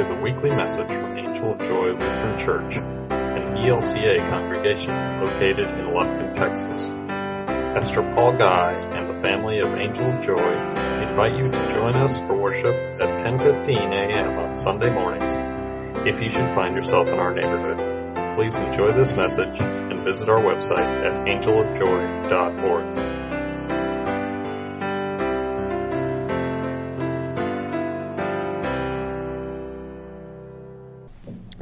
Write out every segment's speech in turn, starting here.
to the weekly message from Angel of Joy Lutheran Church, an ELCA congregation located in Lufkin, Texas. Pastor Paul Guy and the family of Angel of Joy invite you to join us for worship at 10:15 a.m. on Sunday mornings. If you should find yourself in our neighborhood, please enjoy this message and visit our website at angelofjoy.org.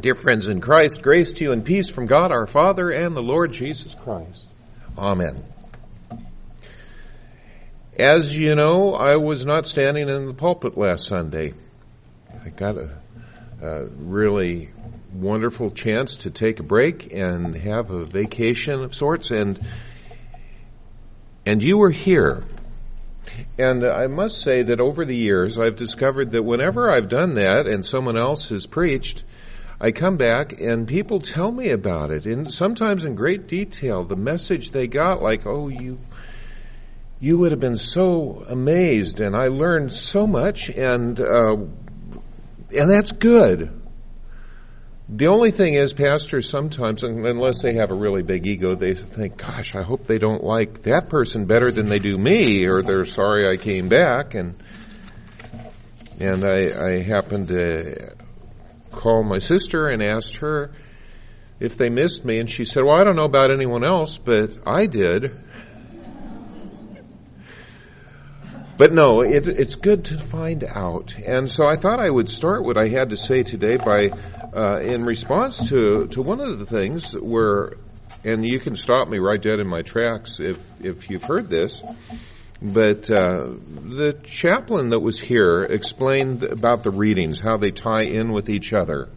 Dear friends in Christ, grace to you and peace from God our Father and the Lord Jesus Christ. Amen. As you know, I was not standing in the pulpit last Sunday. I got a, a really wonderful chance to take a break and have a vacation of sorts, and and you were here. And I must say that over the years, I've discovered that whenever I've done that and someone else has preached, I come back and people tell me about it, and sometimes in great detail. The message they got, like, "Oh, you, you would have been so amazed," and I learned so much, and uh, and that's good. The only thing is, pastors sometimes, unless they have a really big ego, they think, "Gosh, I hope they don't like that person better than they do me," or they're sorry I came back, and and I, I happen to called my sister and asked her if they missed me, and she said, Well, I don't know about anyone else, but I did. But no, it, it's good to find out. And so I thought I would start what I had to say today by, uh, in response to, to one of the things where, and you can stop me right dead in my tracks if, if you've heard this, but uh, the chaplain that was here explained about the readings, how they tie in with each other.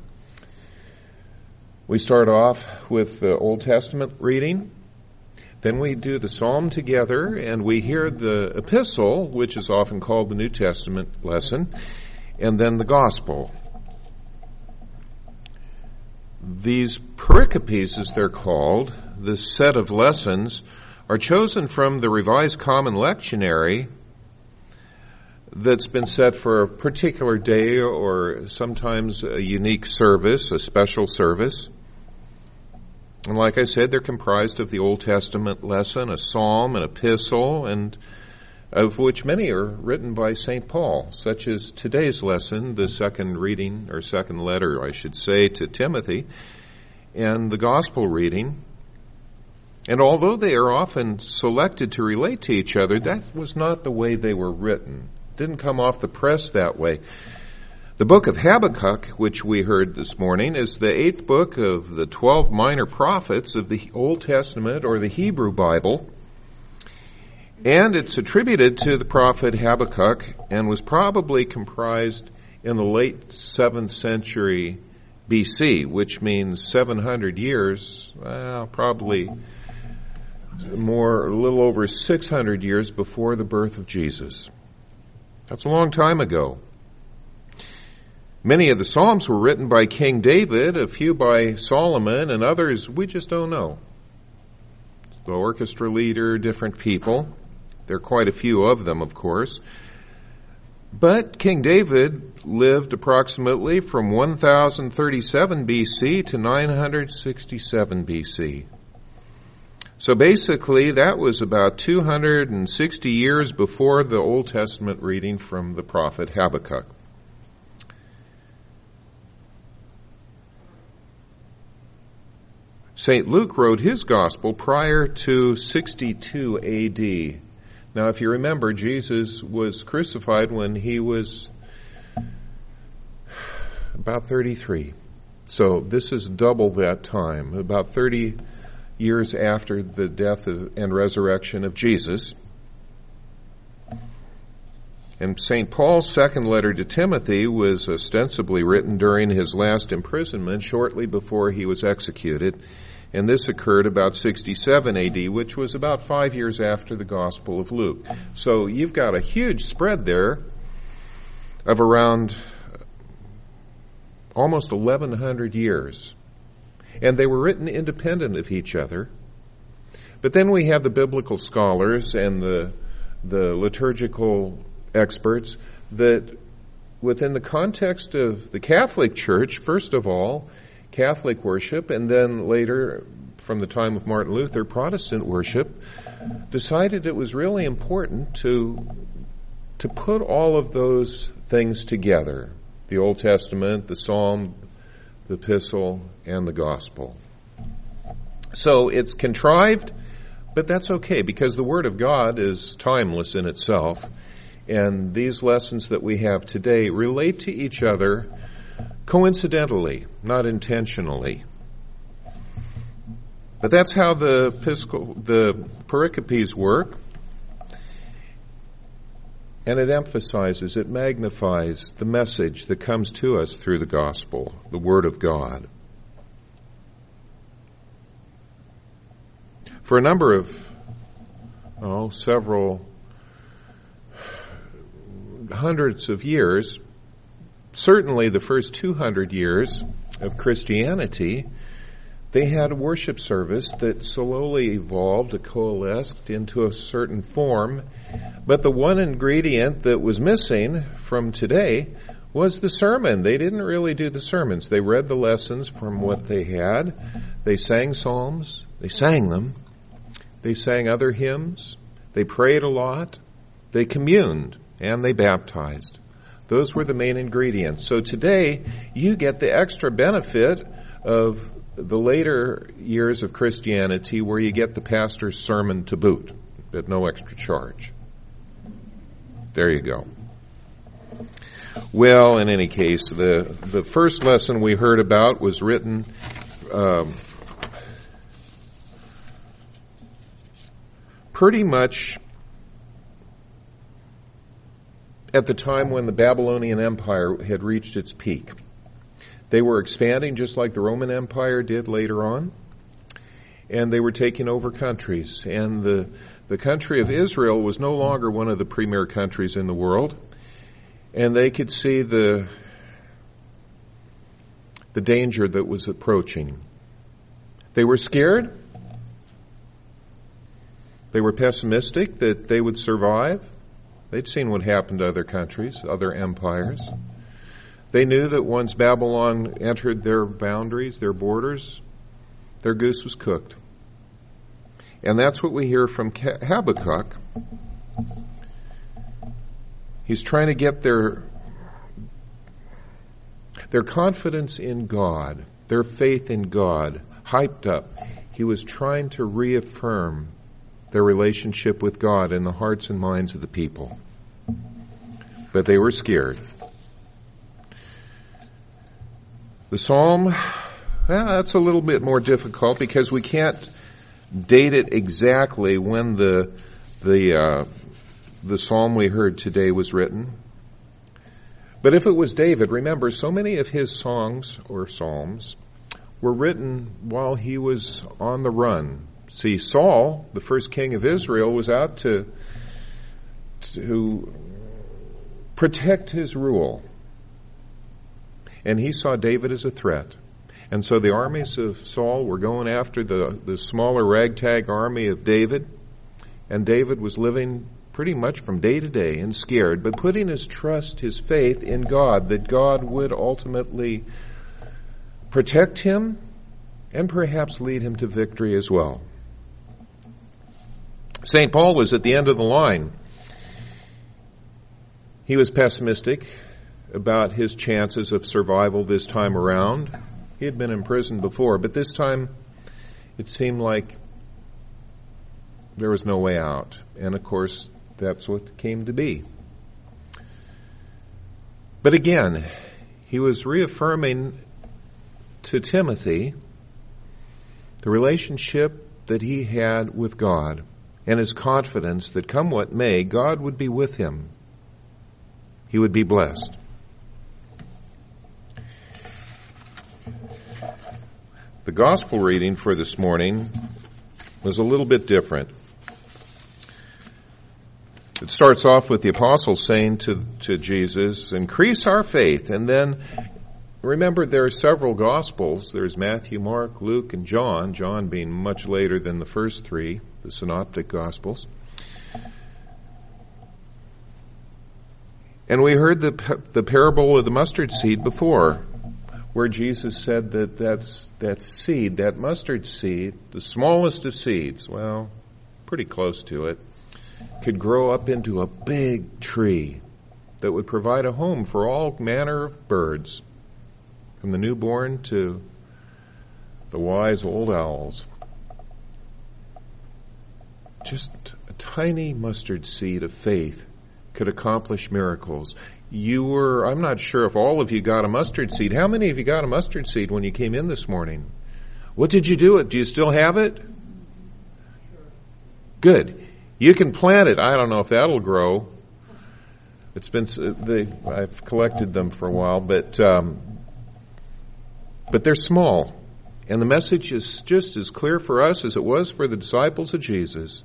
We start off with the Old Testament reading, then we do the psalm together, and we hear the epistle, which is often called the New Testament lesson, and then the gospel. These pericopes, as they're called, this set of lessons, are chosen from the Revised Common Lectionary that's been set for a particular day or sometimes a unique service, a special service. And like I said, they're comprised of the Old Testament lesson, a psalm, an epistle, and of which many are written by St. Paul, such as today's lesson, the second reading, or second letter, I should say, to Timothy, and the gospel reading, and although they are often selected to relate to each other, that was not the way they were written. It didn't come off the press that way. The book of Habakkuk, which we heard this morning, is the eighth book of the twelve minor prophets of the Old Testament or the Hebrew Bible. And it's attributed to the prophet Habakkuk and was probably comprised in the late 7th century BC, which means 700 years, well, probably more, a little over 600 years before the birth of Jesus. That's a long time ago. Many of the Psalms were written by King David, a few by Solomon, and others we just don't know. The orchestra leader, different people. There are quite a few of them, of course. But King David lived approximately from 1037 BC to 967 BC. So basically, that was about 260 years before the Old Testament reading from the prophet Habakkuk. St. Luke wrote his gospel prior to 62 AD. Now, if you remember, Jesus was crucified when he was about 33. So this is double that time, about 30 years after the death and resurrection of Jesus. And St. Paul's second letter to Timothy was ostensibly written during his last imprisonment, shortly before he was executed. And this occurred about 67 AD, which was about five years after the Gospel of Luke. So you've got a huge spread there of around almost 1,100 years and they were written independent of each other. But then we have the biblical scholars and the the liturgical experts that within the context of the Catholic Church, first of all, Catholic worship, and then later, from the time of Martin Luther, Protestant worship, decided it was really important to to put all of those things together the Old Testament, the Psalm, the Epistle, and the Gospel. So it's contrived, but that's okay because the Word of God is timeless in itself. And these lessons that we have today relate to each other coincidentally, not intentionally. But that's how the, the pericopes work. And it emphasizes, it magnifies the message that comes to us through the gospel, the Word of God. For a number of, oh, several hundreds of years, certainly the first 200 years of Christianity, they had a worship service that slowly evolved, coalesced into a certain form. But the one ingredient that was missing from today was the sermon. They didn't really do the sermons. They read the lessons from what they had. They sang psalms. They sang them. They sang other hymns. They prayed a lot. They communed and they baptized. Those were the main ingredients. So today, you get the extra benefit of the later years of Christianity where you get the pastor's sermon to boot at no extra charge. There you go. Well, in any case, the, the first lesson we heard about was written um, pretty much at the time when the Babylonian Empire had reached its peak. They were expanding just like the Roman Empire did later on, and they were taking over countries. And the, the country of Israel was no longer one of the premier countries in the world, and they could see the, the danger that was approaching. They were scared. They were pessimistic that they would survive. They'd seen what happened to other countries, other empires. They knew that once Babylon entered their boundaries, their borders, their goose was cooked. And that's what we hear from Habakkuk. He's trying to get their, their confidence in God, their faith in God, hyped up. He was trying to reaffirm their relationship with God in the hearts and minds of the people. But they were scared. The psalm, well, that's a little bit more difficult because we can't date it exactly when the the uh, the psalm we heard today was written. But if it was David, remember, so many of his songs or psalms were written while he was on the run, See, Saul, the first king of Israel, was out to, to protect his rule. And he saw David as a threat. And so the armies of Saul were going after the, the smaller ragtag army of David. And David was living pretty much from day to day and scared, but putting his trust, his faith in God, that God would ultimately protect him and perhaps lead him to victory as well. St. Paul was at the end of the line. He was pessimistic about his chances of survival this time around. He had been imprisoned before, but this time it seemed like there was no way out. And of course, that's what came to be. But again, he was reaffirming to Timothy the relationship that he had with God and his confidence that come what may, God would be with him. He would be blessed. The gospel reading for this morning was a little bit different. It starts off with the apostles saying to, to Jesus, increase our faith. And then remember there are several gospels. There's Matthew, Mark, Luke, and John, John being much later than the first three the Synoptic Gospels. And we heard the, the parable of the mustard seed before, where Jesus said that that's, that seed, that mustard seed, the smallest of seeds, well, pretty close to it, could grow up into a big tree that would provide a home for all manner of birds, from the newborn to the wise old owls. Just a tiny mustard seed of faith could accomplish miracles. You were, I'm not sure if all of you got a mustard seed. How many of you got a mustard seed when you came in this morning? What did you do it? Do you still have it? Good. You can plant it. I don't know if that'll grow. It's been they, I've collected them for a while, but um, but they're small, and the message is just as clear for us as it was for the disciples of Jesus.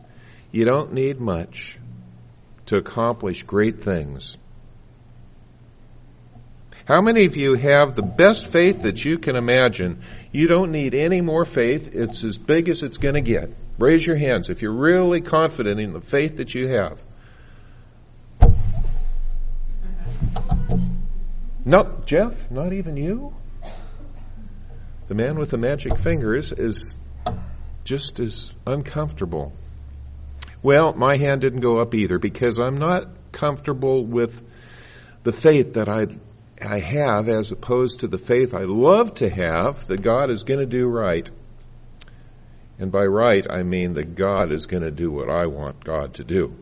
You don't need much to accomplish great things. How many of you have the best faith that you can imagine? You don't need any more faith. It's as big as it's going to get. Raise your hands if you're really confident in the faith that you have. No, Jeff, not even you? The man with the magic fingers is just as uncomfortable. Well, my hand didn't go up either because I'm not comfortable with the faith that I I have as opposed to the faith I love to have that God is going to do right. And by right, I mean that God is going to do what I want God to do.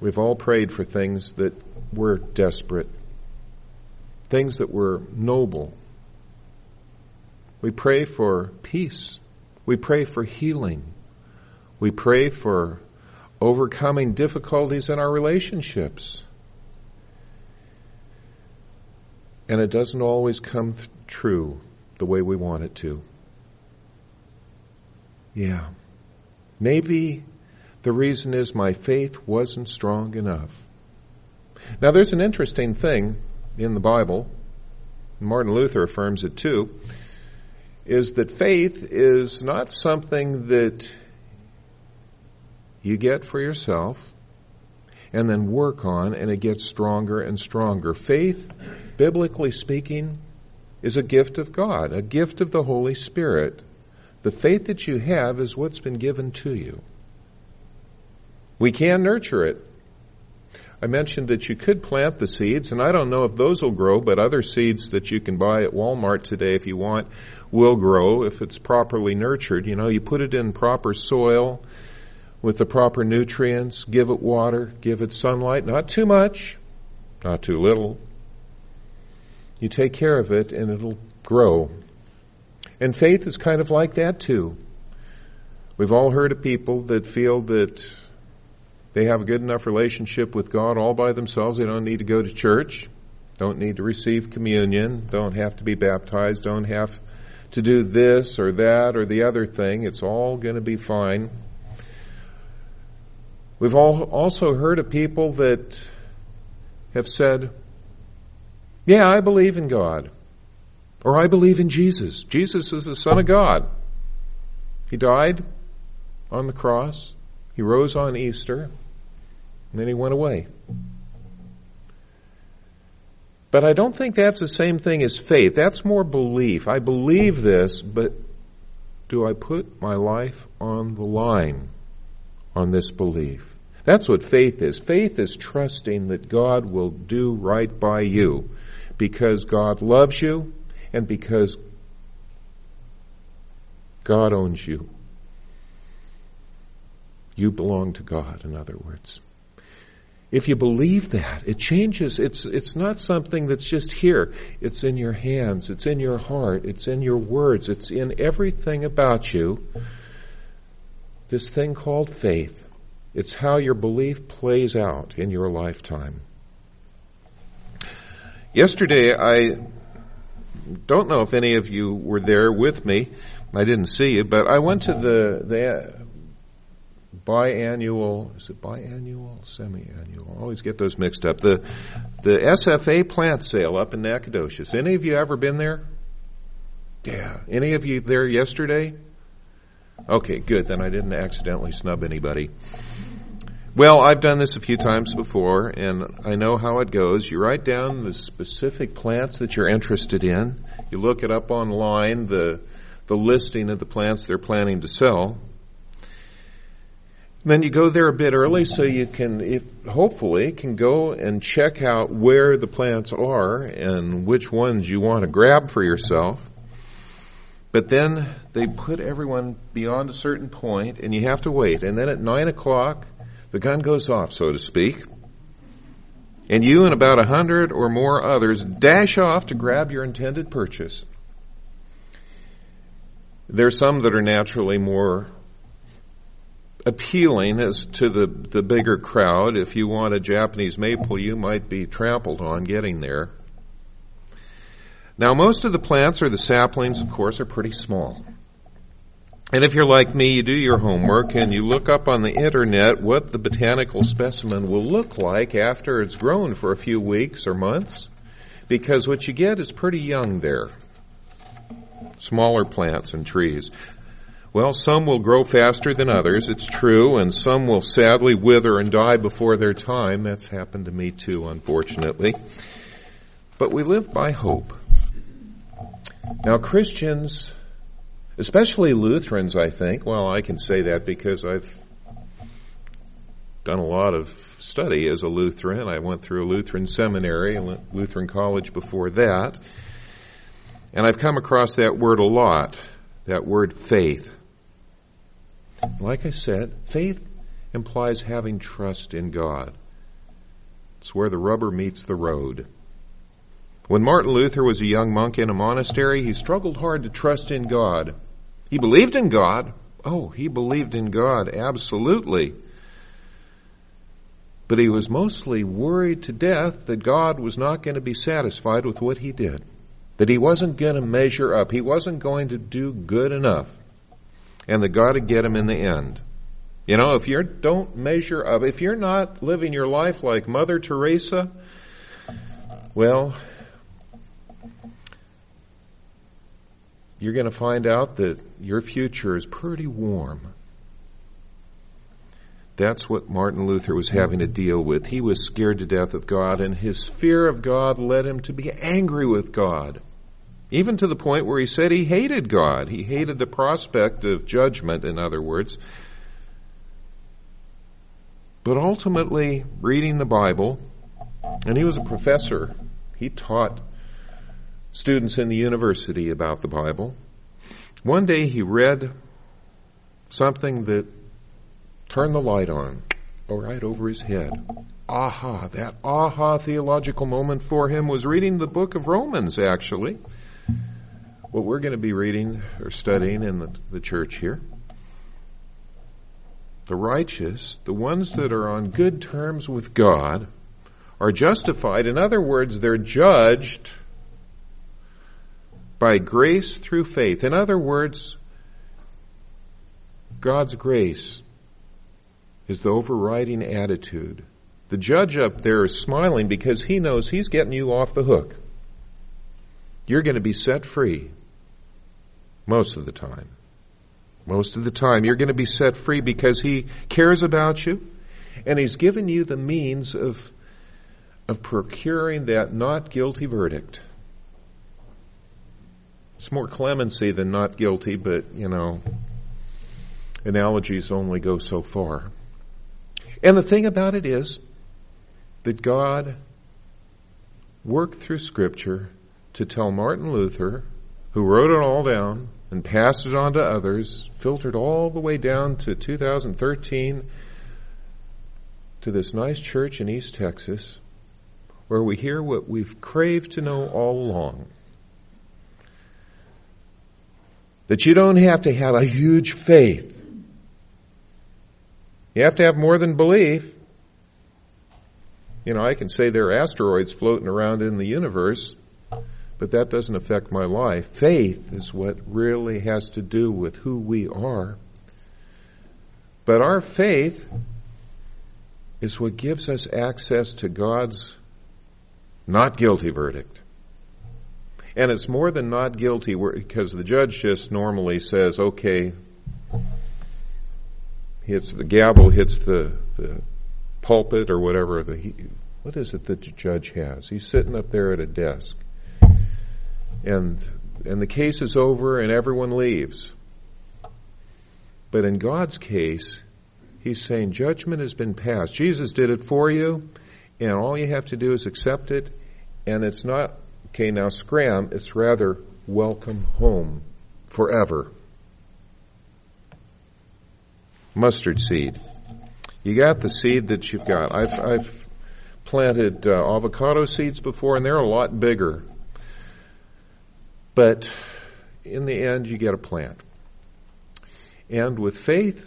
We've all prayed for things that were desperate, things that were noble. We pray for peace. We pray for healing. We pray for overcoming difficulties in our relationships. And it doesn't always come th- true the way we want it to. Yeah. Maybe the reason is my faith wasn't strong enough. Now, there's an interesting thing in the Bible, Martin Luther affirms it too, is that faith is not something that you get for yourself and then work on and it gets stronger and stronger. Faith, biblically speaking, is a gift of God, a gift of the Holy Spirit. The faith that you have is what's been given to you. We can nurture it. I mentioned that you could plant the seeds, and I don't know if those will grow, but other seeds that you can buy at Walmart today, if you want, will grow if it's properly nurtured. You know, you put it in proper soil, with the proper nutrients, give it water, give it sunlight, not too much, not too little. You take care of it and it'll grow. And faith is kind of like that too. We've all heard of people that feel that they have a good enough relationship with God all by themselves. They don't need to go to church, don't need to receive communion, don't have to be baptized, don't have to do this or that or the other thing. It's all going to be fine. We've all also heard of people that have said, Yeah, I believe in God. Or I believe in Jesus. Jesus is the Son of God. He died on the cross. He rose on Easter. And then he went away. But I don't think that's the same thing as faith. That's more belief. I believe this, but do I put my life on the line on this belief? That's what faith is. Faith is trusting that God will do right by you because God loves you and because God owns you. You belong to God, in other words. If you believe that, it changes. It's, it's not something that's just here. It's in your hands. It's in your heart. It's in your words. It's in everything about you. This thing called faith. It's how your belief plays out in your lifetime. Yesterday, I don't know if any of you were there with me. I didn't see you, but I went to the the biannual. Is it biannual, semi-annual? I always get those mixed up. The the SFA plant sale up in Nacogdoches. Any of you ever been there? Yeah. Any of you there yesterday? Okay, good. Then I didn't accidentally snub anybody. Well, I've done this a few times before, and I know how it goes. You write down the specific plants that you're interested in. You look it up online, the, the listing of the plants they're planning to sell. Then you go there a bit early so you can, if, hopefully, can go and check out where the plants are and which ones you want to grab for yourself. But then they put everyone beyond a certain point and you have to wait. And then at nine o'clock, the gun goes off, so to speak. And you and about a hundred or more others dash off to grab your intended purchase. There's some that are naturally more appealing as to the, the bigger crowd. If you want a Japanese maple, you might be trampled on getting there. Now, most of the plants or the saplings, of course, are pretty small. And if you're like me, you do your homework and you look up on the internet what the botanical specimen will look like after it's grown for a few weeks or months, because what you get is pretty young there. Smaller plants and trees. Well, some will grow faster than others, it's true, and some will sadly wither and die before their time. That's happened to me too, unfortunately. But we live by hope. Now, Christians, especially Lutherans, I think, well, I can say that because I've done a lot of study as a Lutheran. I went through a Lutheran seminary, a Lutheran college before that. And I've come across that word a lot, that word faith. Like I said, faith implies having trust in God. It's where the rubber meets the road. When Martin Luther was a young monk in a monastery, he struggled hard to trust in God. He believed in God. Oh, he believed in God, absolutely. But he was mostly worried to death that God was not going to be satisfied with what he did. That he wasn't going to measure up. He wasn't going to do good enough and that God would get him in the end. You know, if you don't measure up, if you're not living your life like Mother Teresa, well, you're going to find out that your future is pretty warm. That's what Martin Luther was having to deal with. He was scared to death of God, and his fear of God led him to be angry with God. Even to the point where he said he hated God. He hated the prospect of judgment, in other words. But ultimately, reading the Bible, and he was a professor, he taught students in the university about the Bible. One day he read something that turned the light on, right over his head. Aha, that aha theological moment for him was reading the book of Romans, actually what we're going to be reading or studying in the, the church here. The righteous, the ones that are on good terms with God, are justified. In other words, they're judged by grace through faith. In other words, God's grace is the overriding attitude. The judge up there is smiling because he knows he's getting you off the hook. You're going to be set free most of the time. Most of the time, you're going to be set free because He cares about you and He's given you the means of, of procuring that not guilty verdict. It's more clemency than not guilty, but, you know, analogies only go so far. And the thing about it is that God worked through Scripture to tell Martin Luther, who wrote it all down, and passed it on to others, filtered all the way down to 2013 to this nice church in East Texas where we hear what we've craved to know all along. That you don't have to have a huge faith. You have to have more than belief. You know, I can say there are asteroids floating around in the universe, but that doesn't affect my life. Faith is what really has to do with who we are. But our faith is what gives us access to God's not guilty verdict. And it's more than not guilty because the judge just normally says, okay, hits the gavel hits the, the pulpit or whatever the what is it that the judge has? He's sitting up there at a desk, and and the case is over, and everyone leaves. But in God's case, He's saying judgment has been passed. Jesus did it for you, and all you have to do is accept it. And it's not okay. Now scram. It's rather welcome home forever. Mustard seed. You got the seed that you've got. I've, I've planted uh, avocado seeds before, and they're a lot bigger. But in the end, you get a plant. And with faith,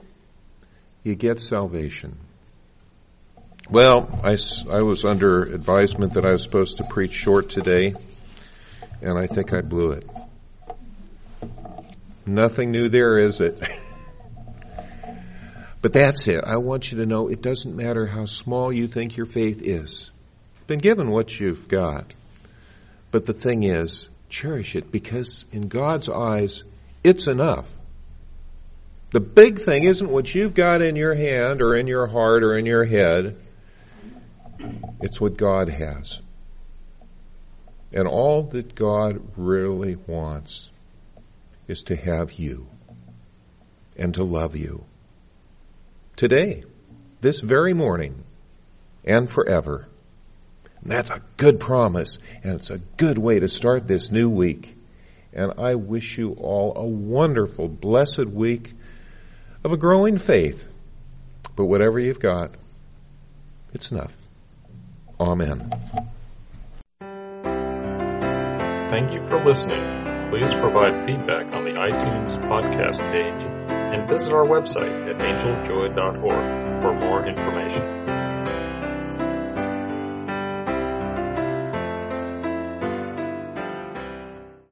you get salvation. Well, I, I was under advisement that I was supposed to preach short today, and I think I blew it. Nothing new there, is it? but that's it. I want you to know it doesn't matter how small you think your faith is. Been given what you've got. But the thing is, cherish it because in God's eyes, it's enough. The big thing isn't what you've got in your hand or in your heart or in your head. It's what God has. And all that God really wants is to have you and to love you. Today, this very morning, and forever. And that's a good promise, and it's a good way to start this new week. And I wish you all a wonderful, blessed week of a growing faith. But whatever you've got, it's enough. Amen. Thank you for listening. Please provide feedback on the iTunes podcast page and visit our website at angeljoy.org for more information.